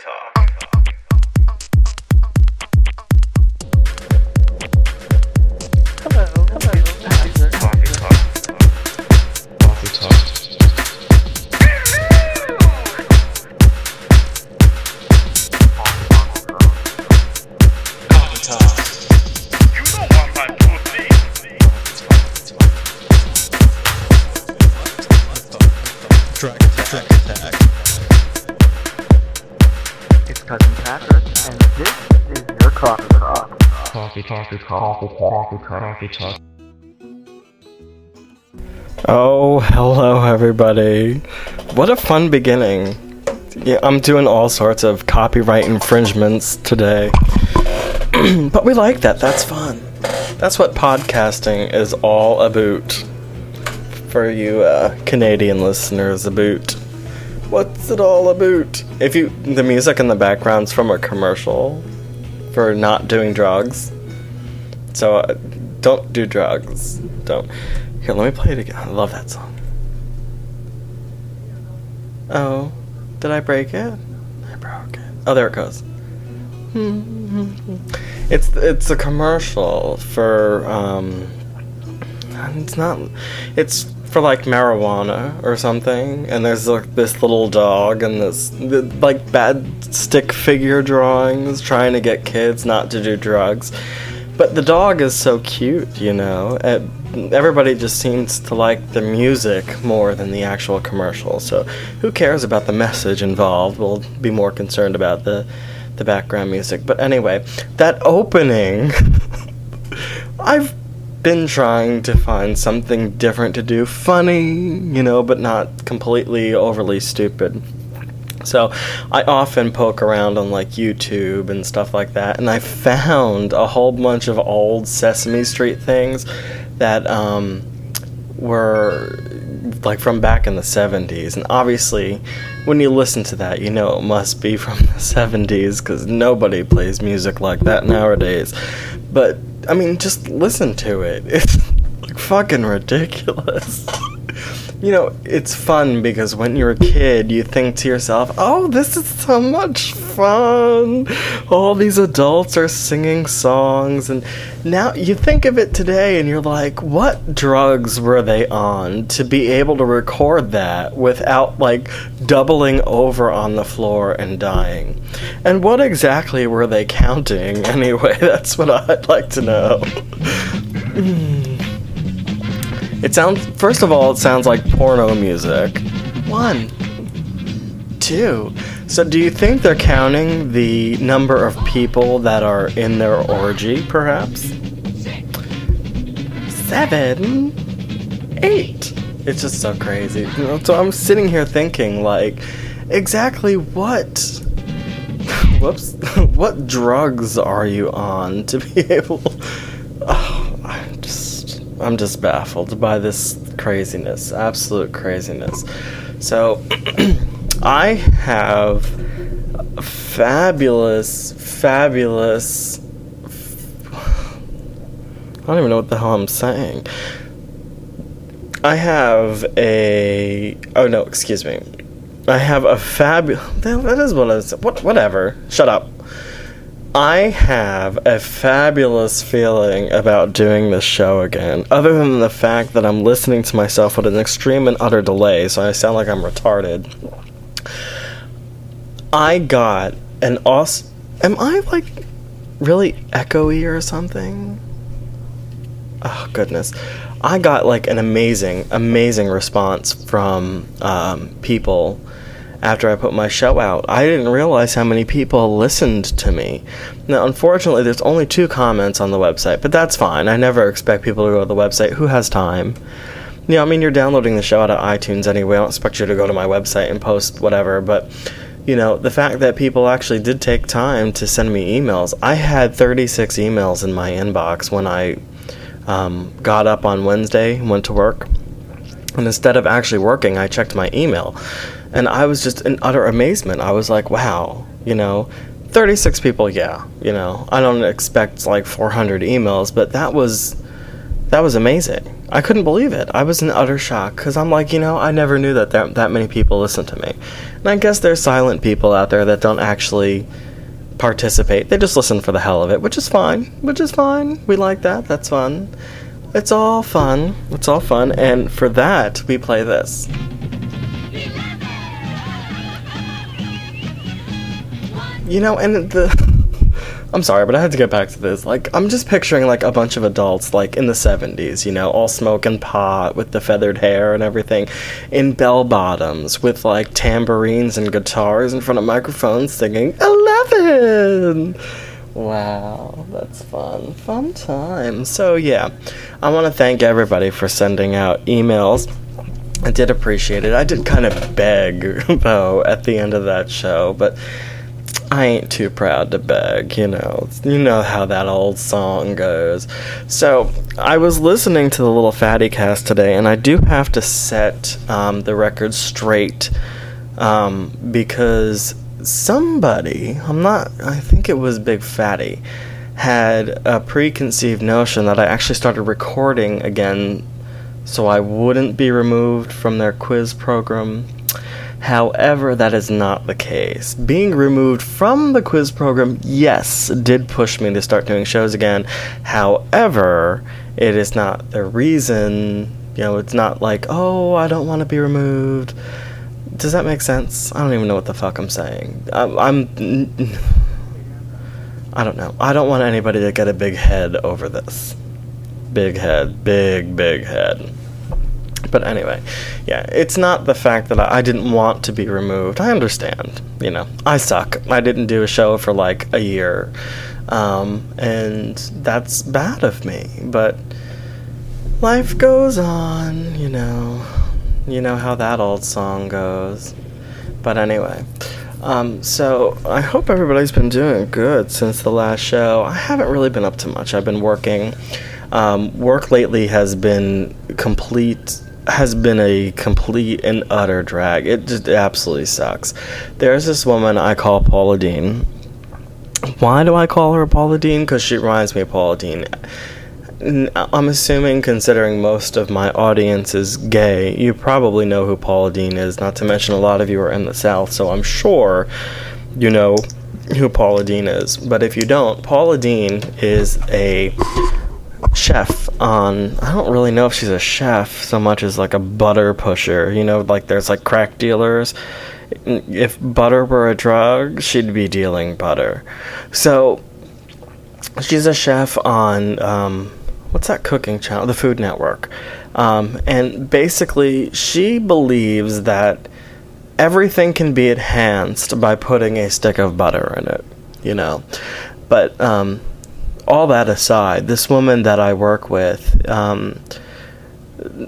Talk. Oh, hello everybody. What a fun beginning. Yeah, I'm doing all sorts of copyright infringements today. but we like that. That's fun. That's what podcasting is all about. For you uh, Canadian listeners, about. What's it all about? If you the music in the background's from a commercial for not doing drugs. So uh, don't do drugs. Don't. Here, let me play it again. I love that song. Oh, did I break it? I broke it. Oh, there it goes. It's it's a commercial for um. It's not. It's for like marijuana or something, and there's like this little dog and this like bad stick figure drawings trying to get kids not to do drugs. But the dog is so cute, you know. And everybody just seems to like the music more than the actual commercial. So who cares about the message involved? We'll be more concerned about the the background music. But anyway, that opening I've been trying to find something different to do, funny, you know, but not completely overly stupid. So I often poke around on like YouTube and stuff like that, and I found a whole bunch of old Sesame Street things that um, were like from back in the 70s. And obviously, when you listen to that, you know it must be from the 70s because nobody plays music like that nowadays. But I mean, just listen to it. It's like fucking ridiculous. You know, it's fun because when you're a kid, you think to yourself, oh, this is so much fun. All these adults are singing songs. And now you think of it today and you're like, what drugs were they on to be able to record that without like doubling over on the floor and dying? And what exactly were they counting anyway? That's what I'd like to know. It sounds, first of all, it sounds like porno music. One. Two. So, do you think they're counting the number of people that are in their orgy, perhaps? Seven. Eight. It's just so crazy. So, I'm sitting here thinking, like, exactly what. Whoops. what drugs are you on to be able. I'm just. Baffled by this craziness, absolute craziness. So, I have fabulous, fabulous. I don't even know what the hell I'm saying. I have a. Oh no, excuse me. I have a fabulous. That is what I. What, whatever. Shut up. I have a fabulous feeling about doing this show again, other than the fact that I'm listening to myself with an extreme and utter delay, so I sound like I'm retarded. I got an awesome. Am I like really echoey or something? Oh, goodness. I got like an amazing, amazing response from um, people after I put my show out. I didn't realize how many people listened to me. Now, unfortunately, there's only two comments on the website, but that's fine. I never expect people to go to the website. Who has time? You know, I mean, you're downloading the show out of iTunes anyway. I don't expect you to go to my website and post whatever, but. You know, the fact that people actually did take time to send me emails. I had 36 emails in my inbox when I um, got up on Wednesday and went to work. And instead of actually working, I checked my email. And I was just in utter amazement. I was like, wow, you know, 36 people, yeah, you know, I don't expect like 400 emails, but that was that was amazing. I couldn't believe it. I was in utter shock because I'm like, you know, I never knew that there, that many people listen to me. And I guess there's silent people out there that don't actually participate. They just listen for the hell of it, which is fine. Which is fine. We like that. That's fun. It's all fun. It's all fun. And for that, we play this. You know, and the. I'm sorry, but I had to get back to this. Like, I'm just picturing like a bunch of adults, like in the 70s, you know, all smoking pot with the feathered hair and everything, in bell bottoms with like tambourines and guitars in front of microphones singing 11! Wow, that's fun. Fun time. So, yeah, I want to thank everybody for sending out emails. I did appreciate it. I did kind of beg, though, at the end of that show, but I ain't too proud to beg, you know. You know how that old song goes. So, I was listening to the little fatty cast today, and I do have to set um, the record straight um, because somebody, I'm not, I think it was Big Fatty, had a preconceived notion that I actually started recording again so I wouldn't be removed from their quiz program. However, that is not the case. Being removed from the quiz program, yes, did push me to start doing shows again. However, it is not the reason, you know, it's not like, oh, I don't want to be removed. Does that make sense? I don't even know what the fuck I'm saying. I'm. I'm I don't know. I don't want anybody to get a big head over this. Big head. Big, big head. But anyway, yeah, it's not the fact that I, I didn't want to be removed. I understand. You know, I suck. I didn't do a show for like a year. Um, and that's bad of me. But life goes on, you know. You know how that old song goes. But anyway, um, so I hope everybody's been doing good since the last show. I haven't really been up to much. I've been working. Um, work lately has been complete has been a complete and utter drag. It just absolutely sucks. There's this woman I call Paula Deen. Why do I call her Paula Deen? Because she reminds me of Paula Deen. I'm assuming, considering most of my audience is gay, you probably know who Paula Deen is. Not to mention, a lot of you are in the South, so I'm sure you know who Paula Deen is. But if you don't, Paula Deen is a chef on I don't really know if she's a chef so much as like a butter pusher. You know, like there's like crack dealers. If butter were a drug, she'd be dealing butter. So she's a chef on um, what's that cooking channel? The Food Network. Um, and basically, she believes that everything can be enhanced by putting a stick of butter in it. You know, but um, all that aside, this woman that I work with um,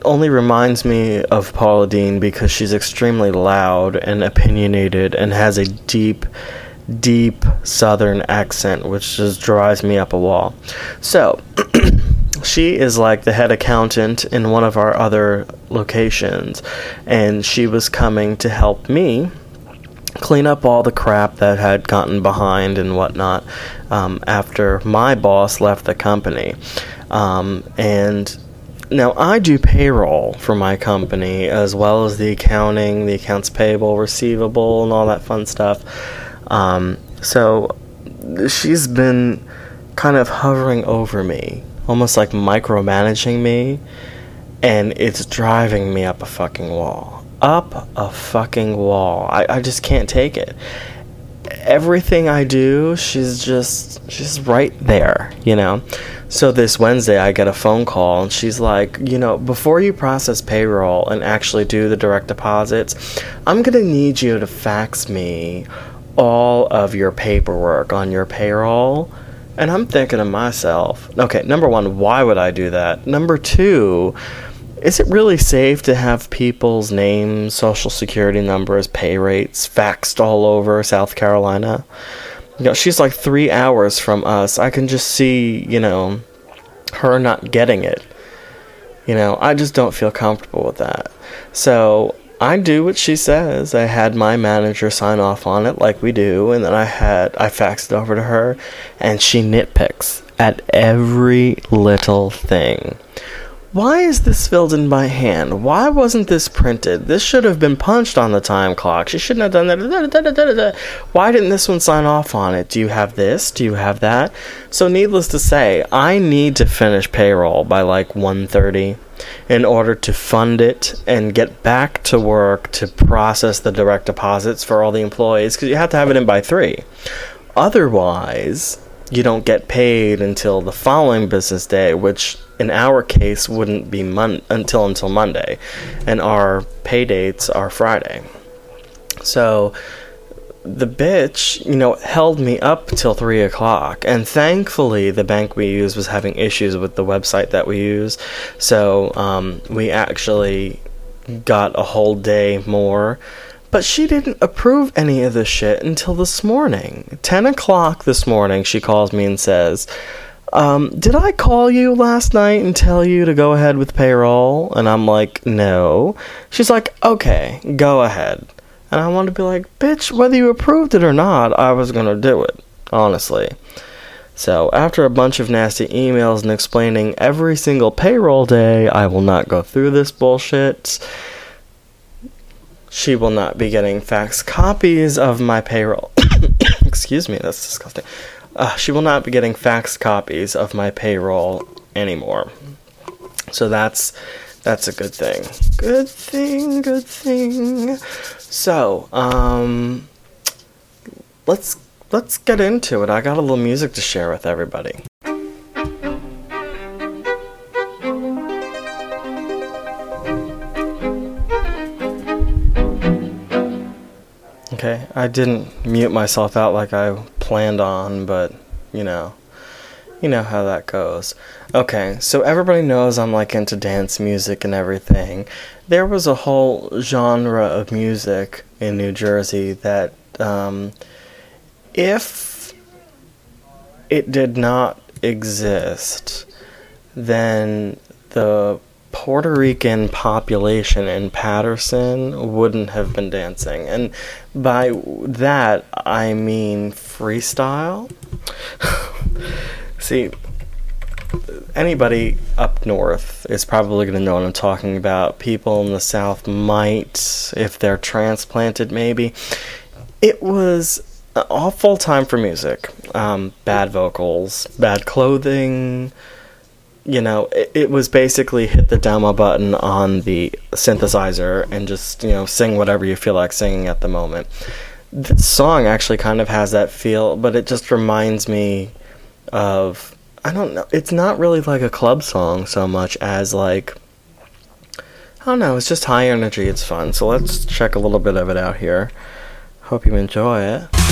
only reminds me of Paula Deen because she's extremely loud and opinionated and has a deep, deep Southern accent, which just drives me up a wall. So, she is like the head accountant in one of our other locations, and she was coming to help me clean up all the crap that had gotten behind and whatnot um, after my boss left the company. Um, and now I do payroll for my company as well as the accounting, the accounts payable, receivable, and all that fun stuff. Um, so she's been kind of hovering over me, almost like micromanaging me, and it's driving me up a fucking wall up a fucking wall. I, I just can't take it. Everything I do, she's just she's right there, you know. So this Wednesday I get a phone call and she's like, you know, before you process payroll and actually do the direct deposits, I'm going to need you to fax me all of your paperwork on your payroll. And I'm thinking to myself, okay, number 1, why would I do that? Number 2, is it really safe to have people's names, social security numbers, pay rates faxed all over South Carolina? You know, she's like three hours from us. I can just see, you know, her not getting it. You know, I just don't feel comfortable with that. So I do what she says. I had my manager sign off on it like we do, and then I had I faxed it over to her, and she nitpicks at every little thing why is this filled in by hand? Why wasn't this printed? This should have been punched on the time clock. She shouldn't have done that. Why didn't this one sign off on it? Do you have this? Do you have that? So needless to say, I need to finish payroll by like 1:30 in order to fund it and get back to work to process the direct deposits for all the employees cuz you have to have it in by 3. Otherwise, you don't get paid until the following business day, which in our case wouldn't be mon- until until Monday, and our pay dates are Friday. So the bitch, you know, held me up till three o'clock, and thankfully the bank we use was having issues with the website that we use, so um, we actually got a whole day more. But she didn't approve any of this shit until this morning. 10 o'clock this morning, she calls me and says, um, Did I call you last night and tell you to go ahead with payroll? And I'm like, No. She's like, Okay, go ahead. And I want to be like, Bitch, whether you approved it or not, I was going to do it, honestly. So, after a bunch of nasty emails and explaining every single payroll day, I will not go through this bullshit. She will not be getting fax copies of my payroll. Excuse me, that's disgusting. Uh, she will not be getting fax copies of my payroll anymore. So that's that's a good thing. Good thing, good thing. So, um let's let's get into it. I got a little music to share with everybody. Okay, I didn't mute myself out like I planned on, but you know, you know how that goes. Okay, so everybody knows I'm like into dance music and everything. There was a whole genre of music in New Jersey that, um, if it did not exist, then the Puerto Rican population in Paterson wouldn't have been dancing. And by that, I mean freestyle. See, anybody up north is probably going to know what I'm talking about. People in the south might, if they're transplanted, maybe. It was an awful time for music. Um, bad vocals, bad clothing you know, it, it, was basically hit the demo button on the synthesizer and just, you know, sing whatever you feel like singing at the moment. This song actually kind of has that feel, but it just reminds me of I don't know, it's not really like a club song so much as like I don't know, it's just high energy, it's fun. So let's check a little bit of it out here. Hope you enjoy it.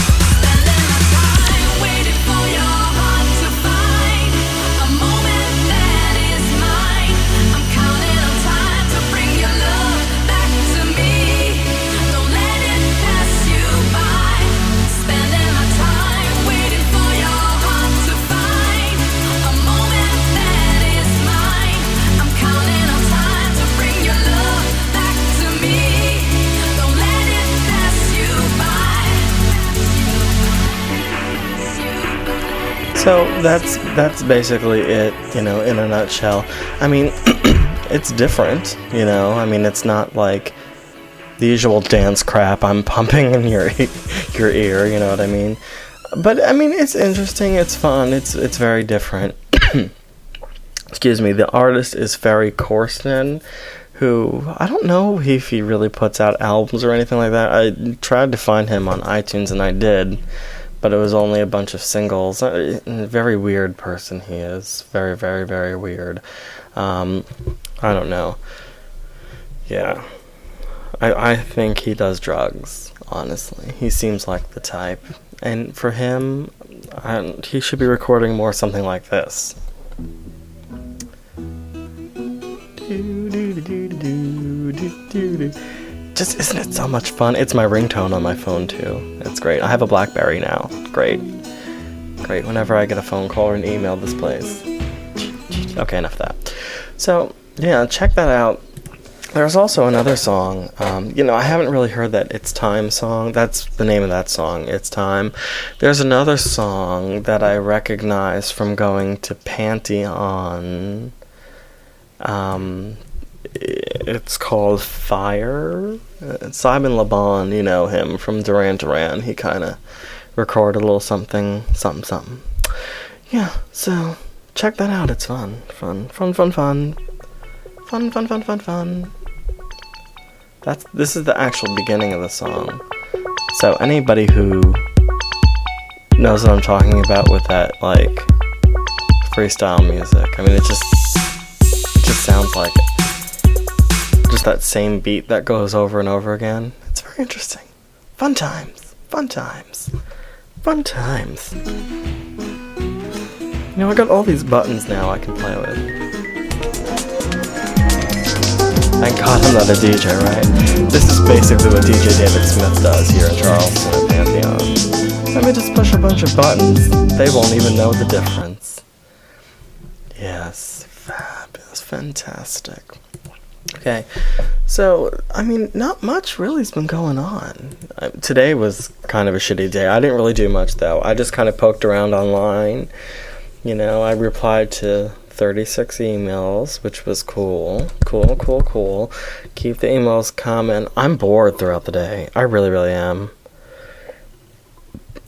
So that's that's basically it, you know, in a nutshell. I mean, it's different, you know. I mean, it's not like the usual dance crap I'm pumping in your your ear, you know what I mean? But I mean, it's interesting, it's fun, it's it's very different. Excuse me. The artist is Ferry Corsten, who I don't know if he really puts out albums or anything like that. I tried to find him on iTunes and I did but it was only a bunch of singles. A very weird person he is. Very, very, very weird. Um, I don't know. Yeah. I, I think he does drugs, honestly. He seems like the type. And for him, I, he should be recording more something like this. Do, do, do just isn't it so much fun? It's my ringtone on my phone too. It's great. I have a BlackBerry now. Great. Great. Whenever I get a phone call or an email, this plays. Okay, enough of that. So, yeah, check that out. There's also another song. Um, you know, I haven't really heard that It's Time song. That's the name of that song, It's Time. There's another song that I recognize from going to Pantheon Um, it's called Fire. Uh, Simon Le Bon, you know him from Duran Duran. He kind of recorded a little something, something, something. Yeah, so check that out. It's fun, fun, fun, fun, fun, fun, fun, fun, fun, fun. That's this is the actual beginning of the song. So anybody who knows what I'm talking about with that like freestyle music, I mean it just it just sounds like it. Just that same beat that goes over and over again. It's very interesting. Fun times. Fun times. Fun times. You know, I got all these buttons now I can play with. Thank God I'm not a DJ, right? This is basically what DJ David Smith does here in Charleston at Pantheon. Let me just push a bunch of buttons. They won't even know the difference. Yes, fabulous, fantastic. Okay, so I mean, not much really's been going on. Uh, today was kind of a shitty day. I didn't really do much though. I just kind of poked around online. You know, I replied to 36 emails, which was cool. Cool, cool, cool. Keep the emails coming. I'm bored throughout the day. I really, really am.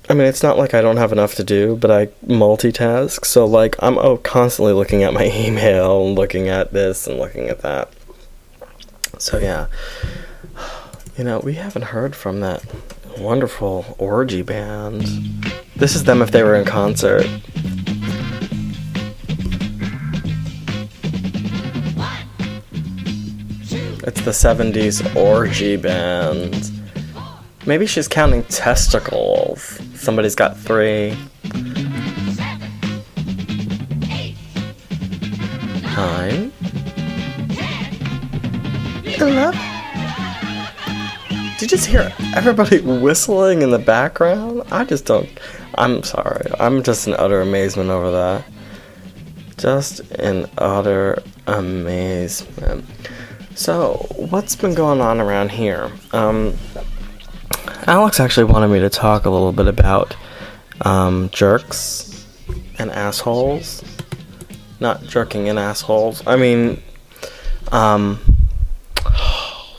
I mean, it's not like I don't have enough to do, but I multitask. So, like, I'm oh, constantly looking at my email, and looking at this, and looking at that. So, yeah. You know, we haven't heard from that wonderful orgy band. This is them if they were in concert. It's the 70s orgy band. Maybe she's counting testicles. Somebody's got three. Nine. Eleven. Did you just hear everybody whistling in the background? I just don't. I'm sorry. I'm just in utter amazement over that. Just in utter amazement. So, what's been going on around here? Um, Alex actually wanted me to talk a little bit about um, jerks and assholes. Not jerking and assholes. I mean, um,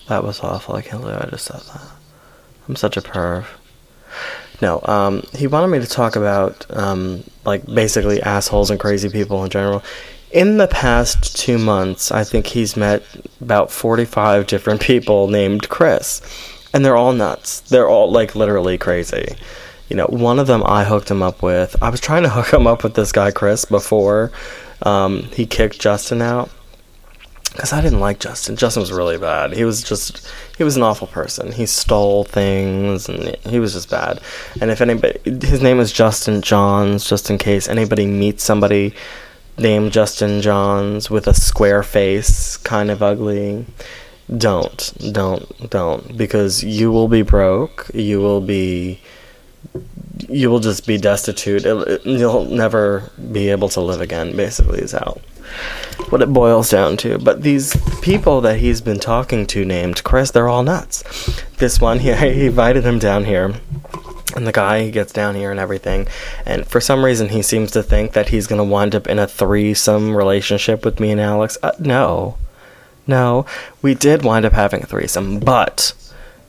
that was awful. I can't believe I just said that. I'm such a perv. No, um, he wanted me to talk about, um, like, basically assholes and crazy people in general. In the past two months, I think he's met about 45 different people named Chris. And they're all nuts. They're all, like, literally crazy. You know, one of them I hooked him up with. I was trying to hook him up with this guy, Chris, before um, he kicked Justin out because I didn't like Justin. Justin was really bad. He was just he was an awful person. He stole things and he was just bad. And if anybody, his name is Justin Johns, just in case anybody meets somebody named Justin Johns with a square face, kind of ugly. Don't, don't, don't, because you will be broke. You will be, you will just be destitute. It, it- you'll never be able to live again. Basically, is out what it boils down to. But these people that he's been talking to named Chris, they're all nuts. This one, he, he invited him down here. And the guy gets down here and everything. And for some reason, he seems to think that he's going to wind up in a threesome relationship with me and Alex. Uh, no. No. We did wind up having a threesome, but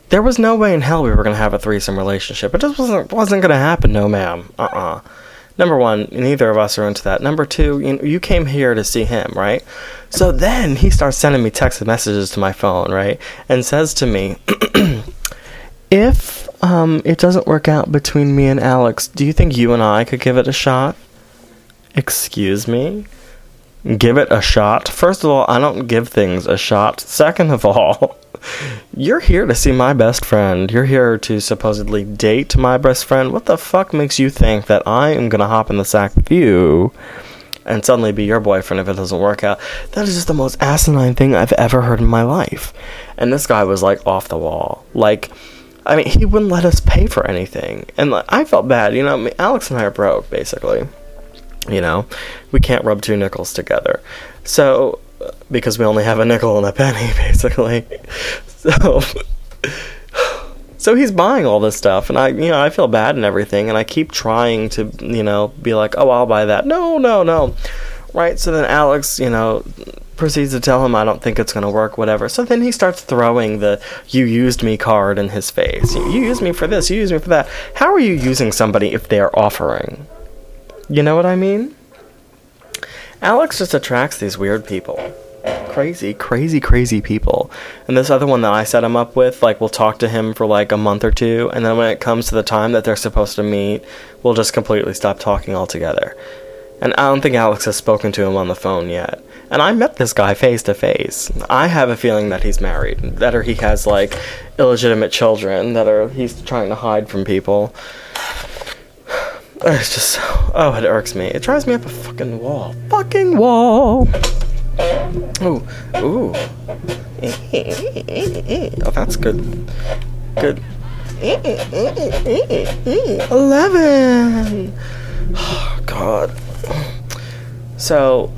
there was no way in hell we were going to have a threesome relationship. It just wasn't, wasn't going to happen, no, ma'am. Uh uh Number one, neither of us are into that. Number two, you, you came here to see him, right? So then he starts sending me text messages to my phone, right? And says to me, if um, it doesn't work out between me and Alex, do you think you and I could give it a shot? Excuse me? Give it a shot? First of all, I don't give things a shot. Second of all, you're here to see my best friend. You're here to supposedly date my best friend. What the fuck makes you think that I am gonna hop in the sack with you and suddenly be your boyfriend if it doesn't work out? That is just the most asinine thing I've ever heard in my life. And this guy was like off the wall. Like, I mean, he wouldn't let us pay for anything. And like, I felt bad. You know, I mean, Alex and I are broke, basically. You know, we can't rub two nickels together. So, because we only have a nickel and a penny, basically. So, so he's buying all this stuff, and I, you know, I feel bad and everything, and I keep trying to, you know, be like, oh, I'll buy that. No, no, no. Right. So then Alex, you know, proceeds to tell him, I don't think it's going to work, whatever. So then he starts throwing the you used me card in his face. You, you used me for this, you used me for that. How are you using somebody if they're offering? You know what I mean? Alex just attracts these weird people. Crazy, crazy, crazy people. And this other one that I set him up with, like, we'll talk to him for like a month or two, and then when it comes to the time that they're supposed to meet, we'll just completely stop talking altogether. And I don't think Alex has spoken to him on the phone yet. And I met this guy face to face. I have a feeling that he's married, that or he has like illegitimate children that are he's trying to hide from people. It's just so, oh, it irks me. It drives me up a fucking wall. Fucking wall. Ooh, ooh. Oh, that's good. Good. Eleven. Oh, God. So,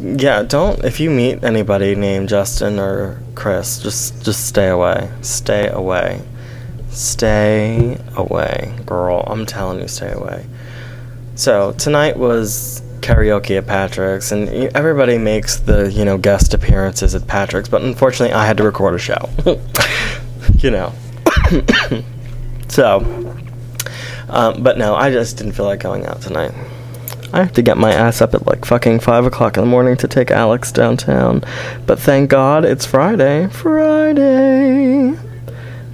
yeah, don't if you meet anybody named Justin or Chris, just just stay away. Stay away. Stay away, girl. I'm telling you, stay away. So tonight was karaoke at Patrick's, and everybody makes the you know guest appearances at Patrick's, but unfortunately, I had to record a show. you know. so, um, but no, I just didn't feel like going out tonight. I have to get my ass up at like fucking 5 o'clock in the morning to take Alex downtown. But thank God it's Friday. Friday.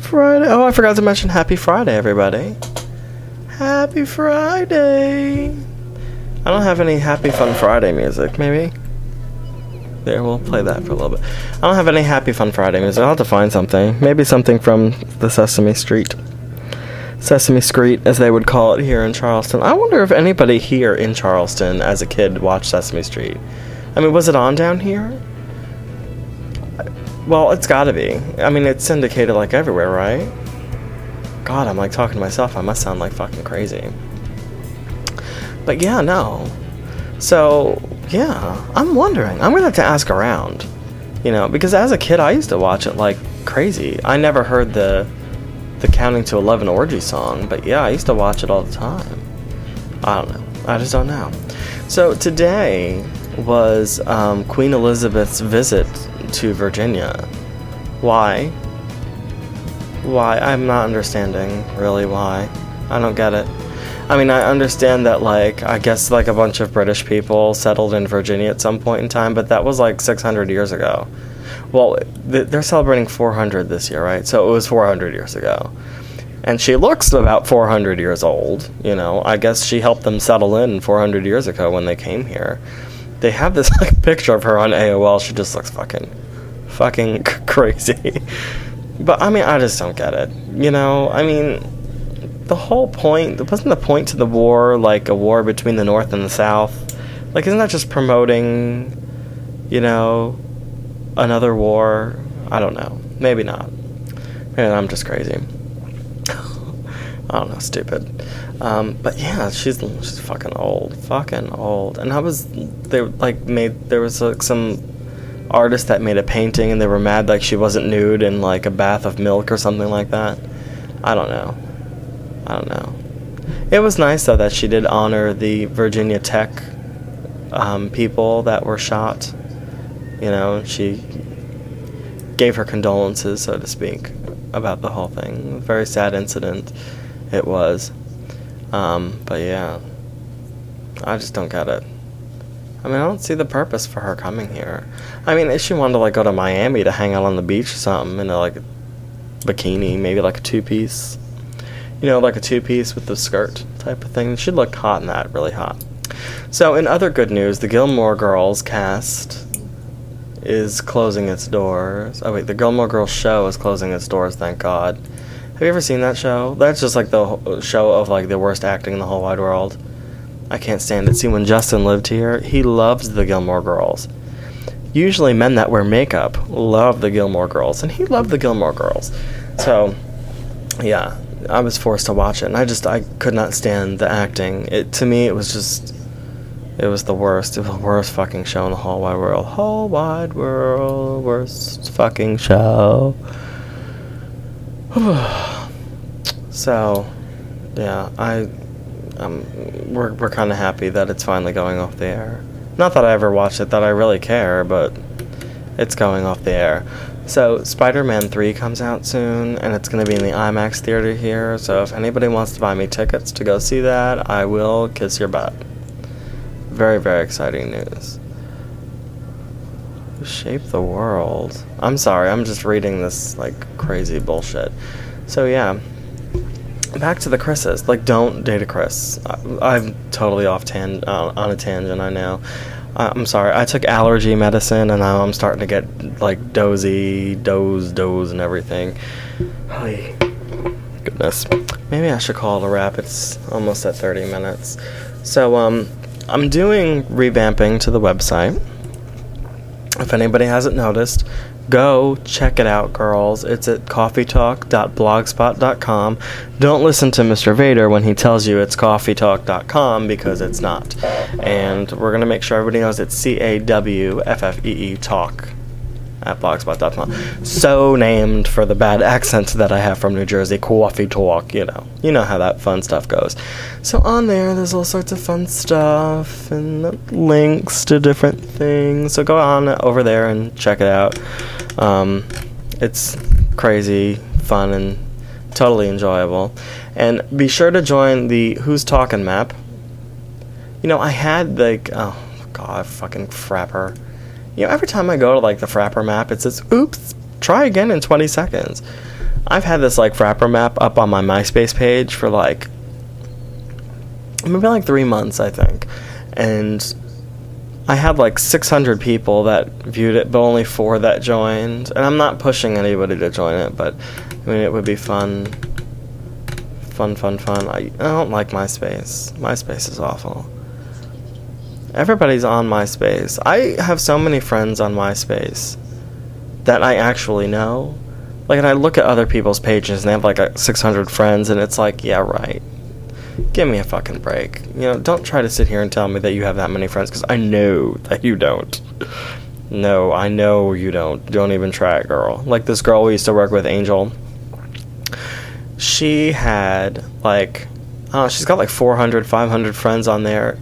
Friday. Oh, I forgot to mention Happy Friday, everybody. Happy Friday. I don't have any Happy Fun Friday music, maybe? There, we'll play that for a little bit. I don't have any Happy Fun Friday music. I'll have to find something. Maybe something from the Sesame Street. Sesame Street, as they would call it here in Charleston. I wonder if anybody here in Charleston as a kid watched Sesame Street. I mean, was it on down here? Well, it's gotta be. I mean, it's syndicated like everywhere, right? God, I'm like talking to myself. I must sound like fucking crazy. But yeah, no. So, yeah, I'm wondering. I'm gonna have to ask around. You know, because as a kid, I used to watch it like crazy. I never heard the the counting to 11 orgy song, but yeah, I used to watch it all the time. I don't know. I just don't know. So today was um, Queen Elizabeth's visit to Virginia. Why? Why? I'm not understanding really why. I don't get it. I mean, I understand that, like, I guess, like, a bunch of British people settled in Virginia at some point in time, but that was like 600 years ago. Well, th- they're celebrating 400 this year, right? So it was 400 years ago. And she looks about 400 years old, you know. I guess she helped them settle in 400 years ago when they came here. They have this like picture of her on AOL. She just looks fucking fucking c- crazy. But I mean, I just don't get it. You know, I mean, the whole point wasn't the point to the war like a war between the North and the South? Like, isn't that just promoting, you know, another war? I don't know. Maybe not. Maybe I'm just crazy. I don't know, stupid. Um, but yeah, she's she's fucking old, fucking old. And I was they like made there was like some artist that made a painting and they were mad like she wasn't nude in like a bath of milk or something like that. I don't know. I don't know. It was nice though that she did honor the Virginia Tech um, people that were shot. You know, she gave her condolences, so to speak, about the whole thing. Very sad incident it was. Um, but yeah, I just don't get it. I mean, I don't see the purpose for her coming here. I mean, if she wanted to like go to Miami to hang out on the beach or something in a like bikini, maybe like a two piece, you know, like a two piece with the skirt type of thing, she'd look hot in that, really hot. So, in other good news, the Gilmore Girls cast is closing its doors. Oh wait, the Gilmore Girls show is closing its doors. Thank God. Have you ever seen that show? That's just like the show of like the worst acting in the whole wide world. I can't stand it. See, when Justin lived here, he loved the Gilmore Girls. Usually, men that wear makeup love the Gilmore Girls, and he loved the Gilmore Girls. So, yeah, I was forced to watch it, and I just I could not stand the acting. It to me, it was just it was the worst. It was the worst fucking show in the whole wide world. Whole wide world, worst fucking show. so, yeah, I, um, we're we're kind of happy that it's finally going off the air. Not that I ever watched it, that I really care, but it's going off the air. So, Spider Man 3 comes out soon, and it's going to be in the IMAX theater here. So, if anybody wants to buy me tickets to go see that, I will kiss your butt. Very, very exciting news. Shape the world. I'm sorry, I'm just reading this like crazy bullshit. So, yeah. Back to the Chris's. Like, don't date a Chris. I, I'm totally off tan- uh, on a tangent, I know. I- I'm sorry. I took allergy medicine, and now I'm starting to get like dozy, doze, doze, and everything. Ay, goodness. Maybe I should call it a wrap. It's almost at 30 minutes. So, um, I'm doing revamping to the website. If anybody hasn't noticed, go check it out, girls. It's at coffeetalk.blogspot.com. Don't listen to Mr. Vader when he tells you it's coffeetalk.com because it's not. And we're going to make sure everybody knows it's C A W F F E E talk at blogspot.com. So named for the bad accent that I have from New Jersey, coffee talk, you know. You know how that fun stuff goes. So on there, there's all sorts of fun stuff and links to different things. So go on over there and check it out. Um, it's crazy, fun, and totally enjoyable. And be sure to join the Who's Talking map. You know, I had like, oh god, fucking Frappr. You know, every time I go to like the Frappr map, it says, "Oops, try again in 20 seconds." I've had this like Frappr map up on my MySpace page for like maybe like three months, I think, and I had like 600 people that viewed it, but only four that joined. And I'm not pushing anybody to join it, but I mean, it would be fun. Fun, fun, fun. I, I don't like MySpace. MySpace is awful. Everybody's on MySpace. I have so many friends on MySpace that I actually know. Like, and I look at other people's pages and they have like a 600 friends, and it's like, yeah, right. Give me a fucking break. You know, don't try to sit here and tell me that you have that many friends because I know that you don't. No, I know you don't. Don't even try it, girl. Like this girl we used to work with, Angel. She had like, I she's got like 400, 500 friends on there.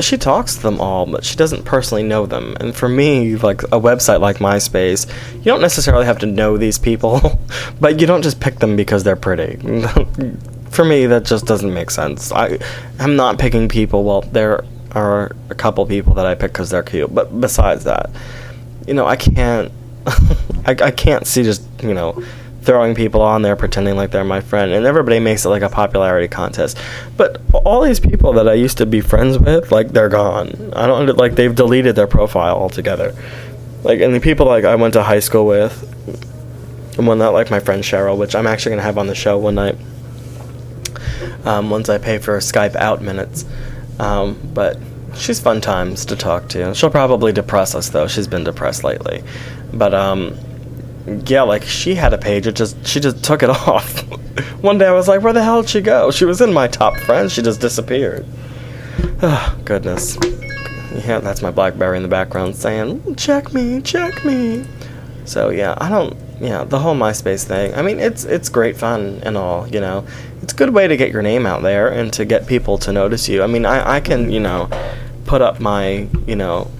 She talks to them all, but she doesn't personally know them. And for me, like a website like MySpace, you don't necessarily have to know these people, but you don't just pick them because they're pretty. for me, that just doesn't make sense. I, I'm not picking people. Well, there are a couple people that I pick because they're cute, but besides that, you know, I can't, I, I can't see just you know throwing people on there pretending like they're my friend, and everybody makes it like a popularity contest. But all these people that I used to be friends with, like they're gone. I don't like they've deleted their profile altogether. Like, and the people like I went to high school with, and one that like my friend Cheryl, which I'm actually gonna have on the show one night um, once I pay for Skype out minutes. Um, but she's fun times to talk to. She'll probably depress us though. She's been depressed lately. But um, yeah, like she had a page. It just she just took it off. One day I was like, where the hell did she go? She was in my top friends. She just disappeared. Oh, goodness. Yeah, that's my BlackBerry in the background saying, "Check me, check me." So yeah, I don't. Yeah, the whole MySpace thing. I mean, it's it's great fun and all. You know, it's a good way to get your name out there and to get people to notice you. I mean, I I can you know put up my you know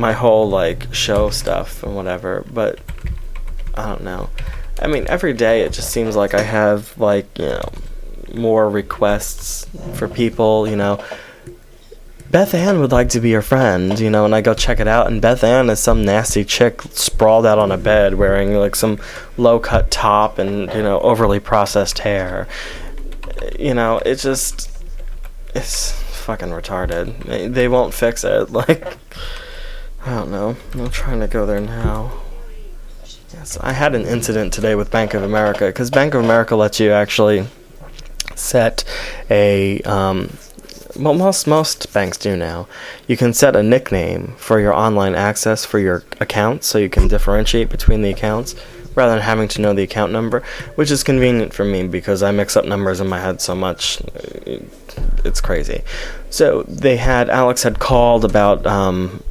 my whole like show stuff and whatever, but I don't know. I mean, every day it just seems like I have like you know more requests for people. You know, Beth Ann would like to be your friend, you know, and I go check it out, and Beth Ann is some nasty chick sprawled out on a bed wearing like some low cut top and, you know, overly processed hair. You know, it just. It's fucking retarded. They, they won't fix it. Like. I don't know. I'm trying to go there now. Yes, I had an incident today with Bank of America because Bank of America lets you actually set a um, well, most most banks do now. You can set a nickname for your online access for your accounts, so you can differentiate between the accounts rather than having to know the account number, which is convenient for me because I mix up numbers in my head so much. It's crazy. So they had Alex had called about um,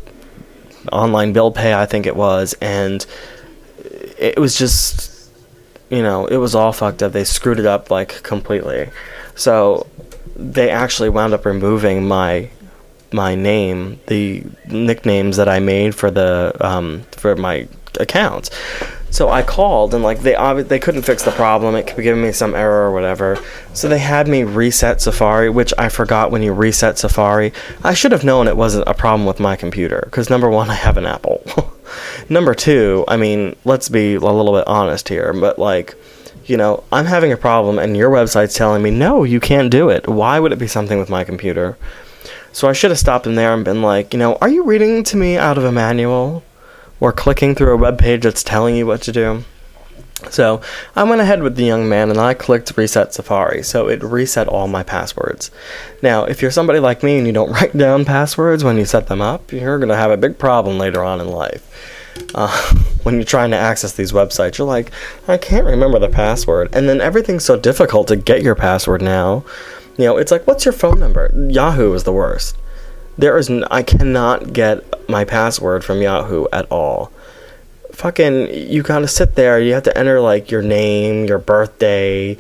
online bill pay, I think it was, and it was just you know it was all fucked up. They screwed it up like completely. So they actually wound up removing my my name, the nicknames that I made for the um, for my accounts. So I called and like they obvi- they couldn't fix the problem. It kept giving me some error or whatever. So they had me reset Safari, which I forgot when you reset Safari. I should have known it wasn't a problem with my computer because number one, I have an Apple. number two, I mean, let's be a little bit honest here, but like, you know, I'm having a problem and your website's telling me no, you can't do it. Why would it be something with my computer? So I should have stopped him there and been like, you know, are you reading to me out of a manual? Or clicking through a web page that's telling you what to do. So I went ahead with the young man and I clicked reset Safari. So it reset all my passwords. Now, if you're somebody like me and you don't write down passwords when you set them up, you're going to have a big problem later on in life. Uh, when you're trying to access these websites, you're like, I can't remember the password. And then everything's so difficult to get your password now. You know, it's like, what's your phone number? Yahoo is the worst. There is, n- I cannot get my password from Yahoo at all. Fucking, you gotta sit there. You have to enter like your name, your birthday,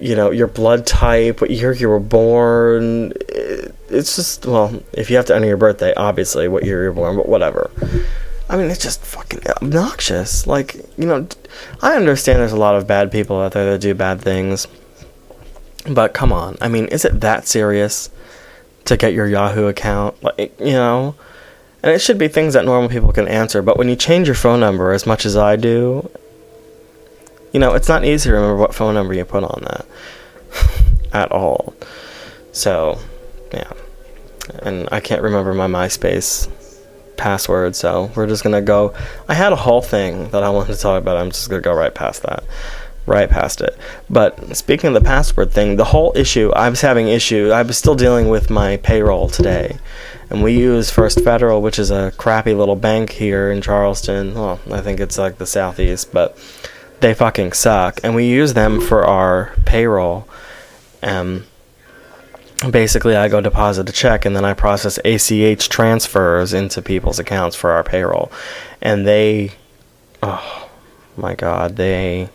you know, your blood type, what year you were born. It- It's just, well, if you have to enter your birthday, obviously, what year you're born, but whatever. I mean, it's just fucking obnoxious. Like, you know, I understand there's a lot of bad people out there that do bad things. But come on. I mean, is it that serious? To get your Yahoo account, like you know, and it should be things that normal people can answer. But when you change your phone number as much as I do, you know, it's not easy to remember what phone number you put on that at all. So, yeah, and I can't remember my MySpace password, so we're just gonna go. I had a whole thing that I wanted to talk about. I'm just gonna go right past that right past it. But speaking of the password thing, the whole issue, I was having issue. I was still dealing with my payroll today. And we use First Federal, which is a crappy little bank here in Charleston. Well, I think it's like the southeast, but they fucking suck. And we use them for our payroll. Um basically I go deposit a check and then I process ACH transfers into people's accounts for our payroll. And they oh my god, they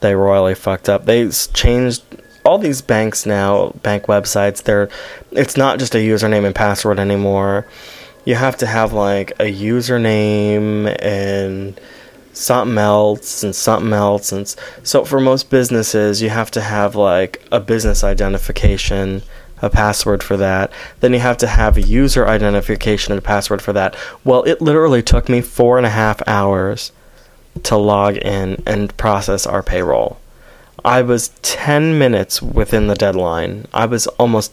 they royally fucked up. They changed all these banks now, bank websites. They're it's not just a username and password anymore. You have to have like a username and something else and something else and so for most businesses you have to have like a business identification a password for that then you have to have a user identification and a password for that well it literally took me four and a half hours to log in and process our payroll. I was 10 minutes within the deadline. I was almost,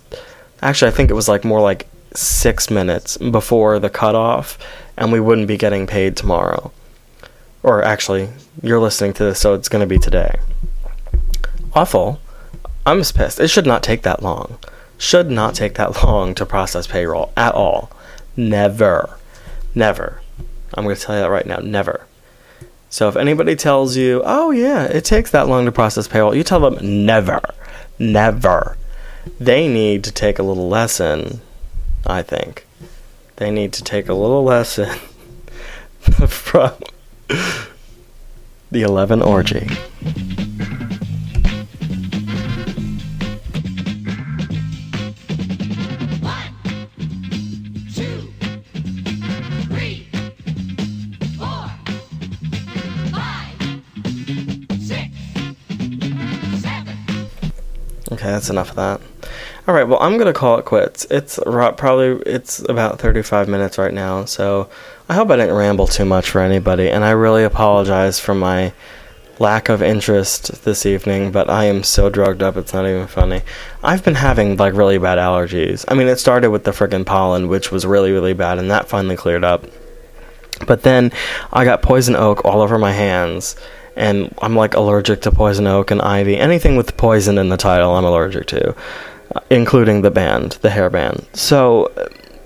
actually, I think it was like more like six minutes before the cutoff, and we wouldn't be getting paid tomorrow. Or actually, you're listening to this, so it's going to be today. Awful. I'm just pissed. It should not take that long. Should not take that long to process payroll at all. Never. Never. I'm going to tell you that right now. Never. So if anybody tells you, "Oh yeah, it takes that long to process payroll," you tell them, "Never, never." They need to take a little lesson. I think they need to take a little lesson from the Eleven Orgy. That's enough of that. All right, well, I'm gonna call it quits. It's probably it's about 35 minutes right now, so I hope I didn't ramble too much for anybody, and I really apologize for my lack of interest this evening. But I am so drugged up, it's not even funny. I've been having like really bad allergies. I mean, it started with the friggin' pollen, which was really really bad, and that finally cleared up. But then I got poison oak all over my hands, and I'm like allergic to poison oak and ivy. Anything with poison in the title, I'm allergic to, including the band, the hair band. So,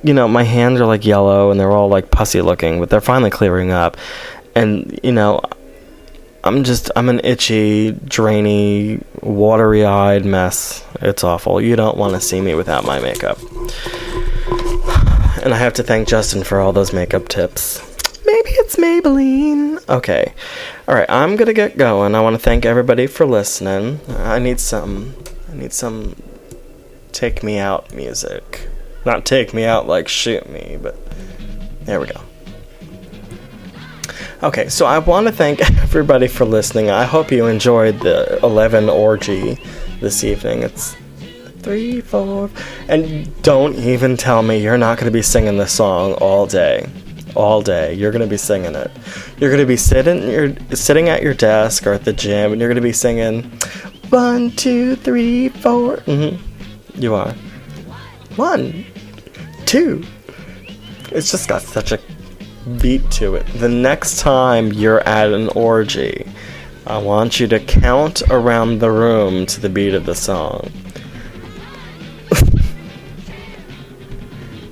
you know, my hands are like yellow and they're all like pussy looking, but they're finally clearing up. And, you know, I'm just, I'm an itchy, drainy, watery eyed mess. It's awful. You don't want to see me without my makeup. And I have to thank Justin for all those makeup tips. Maybelline. Okay. All right, I'm going to get going. I want to thank everybody for listening. I need some I need some take me out music. Not take me out like shoot me, but there we go. Okay, so I want to thank everybody for listening. I hope you enjoyed the 11 orgy this evening. It's three, four, and don't even tell me you're not going to be singing this song all day. All day, you're going to be singing it. You're going to be sitting, you're sitting at your desk or at the gym, and you're going to be singing one, two, three, four. Mm-hmm. You are one, two. It's just got such a beat to it. The next time you're at an orgy, I want you to count around the room to the beat of the song.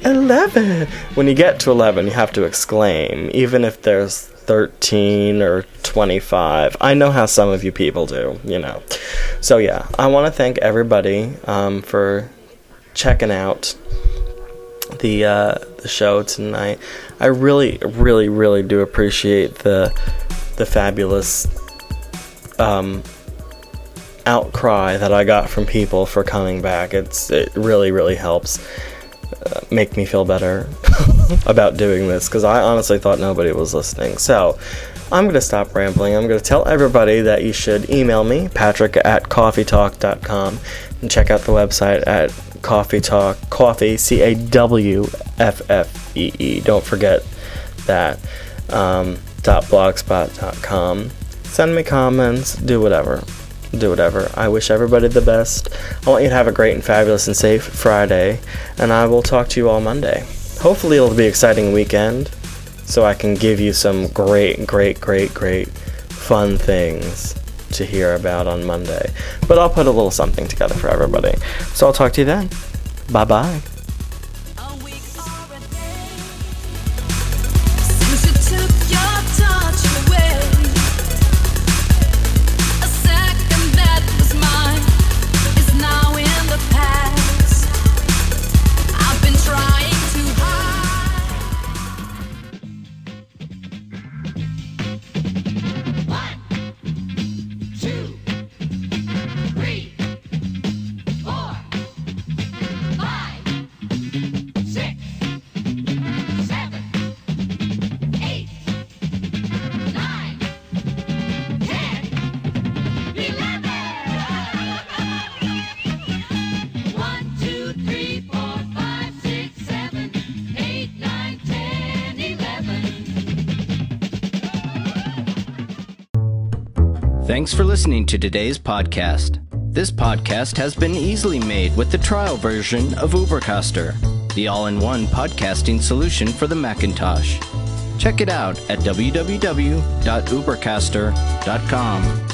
11! When you get to 11, you have to exclaim, even if there's 13 or 25. I know how some of you people do, you know. So, yeah, I want to thank everybody um, for checking out the uh, the show tonight. I really, really, really do appreciate the the fabulous um, outcry that I got from people for coming back. It's it really, really helps make me feel better about doing this because I honestly thought nobody was listening. So. I'm going to stop rambling. I'm going to tell everybody that you should email me, patrick at coffeetalk.com, and check out the website at Cawffee Talk, Cawffee, C A W F F E E. Don't forget that. Um, dot blogspot.com. Send me comments, do whatever. Do whatever. I wish everybody the best. I want you to have a great and fabulous and safe Friday, and I will talk to you all Monday. Hopefully, it'll be an exciting weekend so I can give you some great, great, great, great fun things to hear about on Monday. But I'll put a little something together for everybody. So I'll talk to you then. Bye bye. Thanks for listening to today's podcast. This podcast has been easily made with the trial version of Ubercaster, the all in one podcasting solution for the Macintosh. Check it out at www.ubercaster.com.